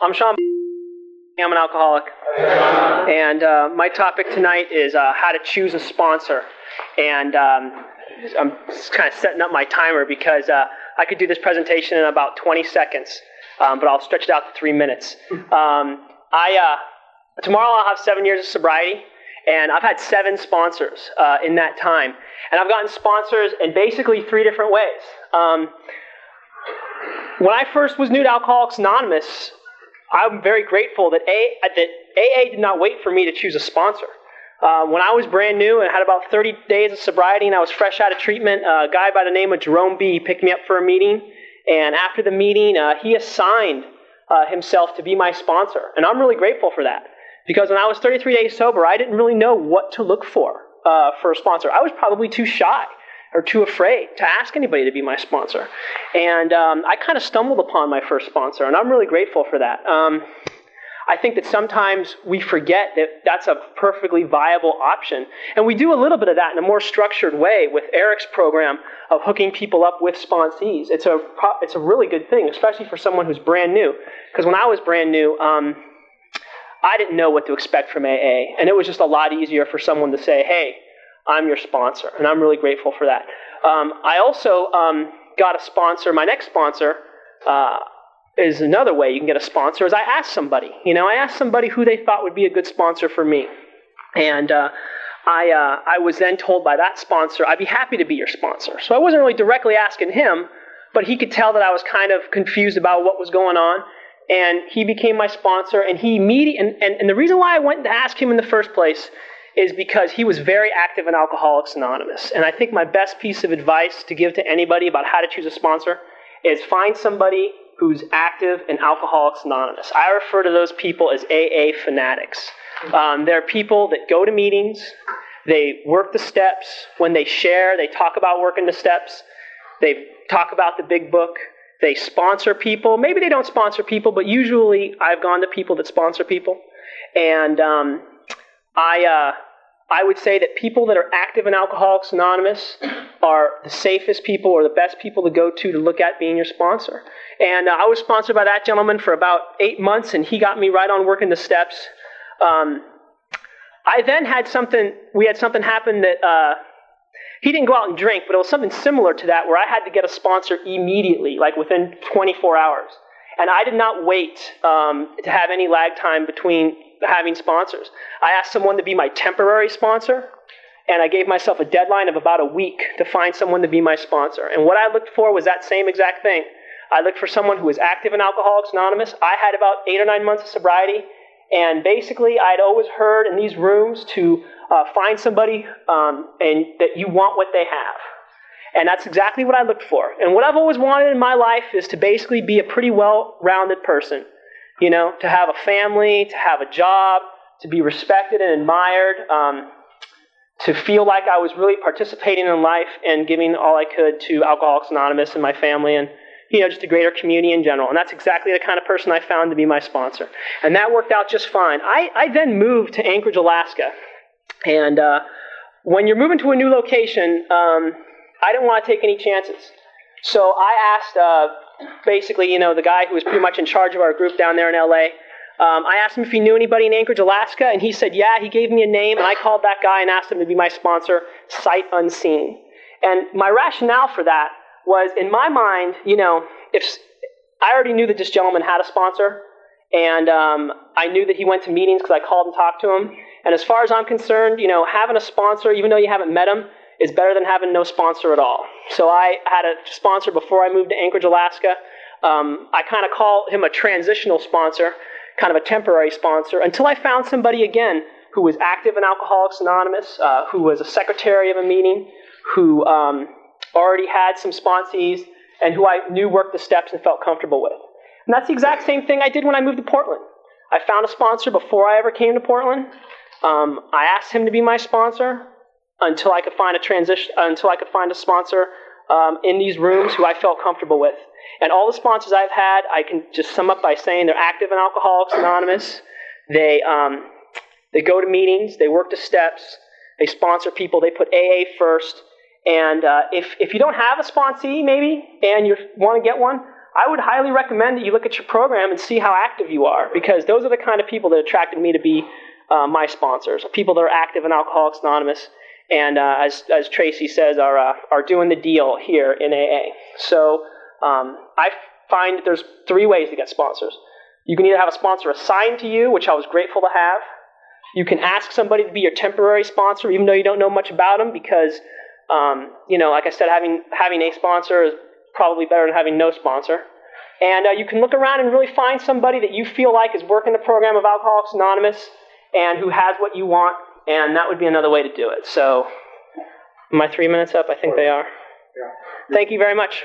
I'm Sean. I'm an alcoholic. And uh, my topic tonight is uh, how to choose a sponsor. And um, I'm kind of setting up my timer because uh, I could do this presentation in about 20 seconds, um, but I'll stretch it out to three minutes. Um, I, uh, tomorrow I'll have seven years of sobriety, and I've had seven sponsors uh, in that time. And I've gotten sponsors in basically three different ways. Um, when I first was new to Alcoholics Anonymous, I'm very grateful that, a, that AA did not wait for me to choose a sponsor. Uh, when I was brand new and had about 30 days of sobriety and I was fresh out of treatment, a guy by the name of Jerome B picked me up for a meeting. And after the meeting, uh, he assigned uh, himself to be my sponsor. And I'm really grateful for that. Because when I was 33 days sober, I didn't really know what to look for uh, for a sponsor. I was probably too shy or too afraid to ask anybody to be my sponsor. And um, I kind of stumbled upon my first sponsor, and I'm really grateful for that. Um, I think that sometimes we forget that that's a perfectly viable option. And we do a little bit of that in a more structured way with Eric's program of hooking people up with sponsees. It's a, it's a really good thing, especially for someone who's brand new. Because when I was brand new, um, I didn't know what to expect from AA. And it was just a lot easier for someone to say, hey, I'm your sponsor. And I'm really grateful for that. Um, I also um, got a sponsor. My next sponsor uh, is another way you can get a sponsor is I asked somebody. You know, I asked somebody who they thought would be a good sponsor for me. And uh, I, uh, I was then told by that sponsor, I'd be happy to be your sponsor. So I wasn't really directly asking him, but he could tell that I was kind of confused about what was going on. And he became my sponsor, and he immediately, and, and, and the reason why I went to ask him in the first place is because he was very active in Alcoholics Anonymous. And I think my best piece of advice to give to anybody about how to choose a sponsor is find somebody who's active in Alcoholics Anonymous. I refer to those people as AA fanatics. Um, they're people that go to meetings, they work the steps. When they share, they talk about working the steps. They talk about the big book. They sponsor people. Maybe they don't sponsor people, but usually I've gone to people that sponsor people. And um, I, uh, I would say that people that are active in Alcoholics Anonymous are the safest people or the best people to go to to look at being your sponsor. And uh, I was sponsored by that gentleman for about eight months, and he got me right on working the steps. Um, I then had something, we had something happen that uh, he didn't go out and drink, but it was something similar to that where I had to get a sponsor immediately, like within 24 hours. And I did not wait um, to have any lag time between having sponsors. I asked someone to be my temporary sponsor, and I gave myself a deadline of about a week to find someone to be my sponsor. And what I looked for was that same exact thing. I looked for someone who was active in Alcoholics Anonymous. I had about eight or nine months of sobriety, and basically, I'd always heard in these rooms to uh, find somebody um, and that you want what they have. And that's exactly what I looked for. And what I've always wanted in my life is to basically be a pretty well rounded person. You know, to have a family, to have a job, to be respected and admired, um, to feel like I was really participating in life and giving all I could to Alcoholics Anonymous and my family and, you know, just the greater community in general. And that's exactly the kind of person I found to be my sponsor. And that worked out just fine. I, I then moved to Anchorage, Alaska. And uh, when you're moving to a new location, um, I didn't want to take any chances. So I asked uh, basically, you know, the guy who was pretty much in charge of our group down there in LA. Um, I asked him if he knew anybody in Anchorage, Alaska, and he said, yeah. He gave me a name, and I called that guy and asked him to be my sponsor, sight unseen. And my rationale for that was, in my mind, you know, if I already knew that this gentleman had a sponsor, and um, I knew that he went to meetings because I called and talked to him. And as far as I'm concerned, you know, having a sponsor, even though you haven't met him, is better than having no sponsor at all. So I had a sponsor before I moved to Anchorage, Alaska. Um, I kind of call him a transitional sponsor, kind of a temporary sponsor, until I found somebody again who was active in Alcoholics Anonymous, uh, who was a secretary of a meeting, who um, already had some sponsees, and who I knew worked the steps and felt comfortable with. And that's the exact same thing I did when I moved to Portland. I found a sponsor before I ever came to Portland. Um, I asked him to be my sponsor until I could find a transition, until I could find a sponsor um, in these rooms who I felt comfortable with. And all the sponsors I've had, I can just sum up by saying they're active in Alcoholics Anonymous. They um, they go to meetings, they work the steps, they sponsor people, they put AA first. And uh, if if you don't have a sponsee, maybe, and you want to get one, I would highly recommend that you look at your program and see how active you are, because those are the kind of people that attracted me to be uh, my sponsors, people that are active in Alcoholics Anonymous, and uh, as, as Tracy says, are, uh, are doing the deal here in AA. So um, I find there's three ways to get sponsors. You can either have a sponsor assigned to you, which I was grateful to have. You can ask somebody to be your temporary sponsor, even though you don't know much about them, because um, you know, like I said, having having a sponsor is probably better than having no sponsor. And uh, you can look around and really find somebody that you feel like is working the program of Alcoholics Anonymous and who has what you want, and that would be another way to do it. So, my three minutes up? I think they are. Thank you very much.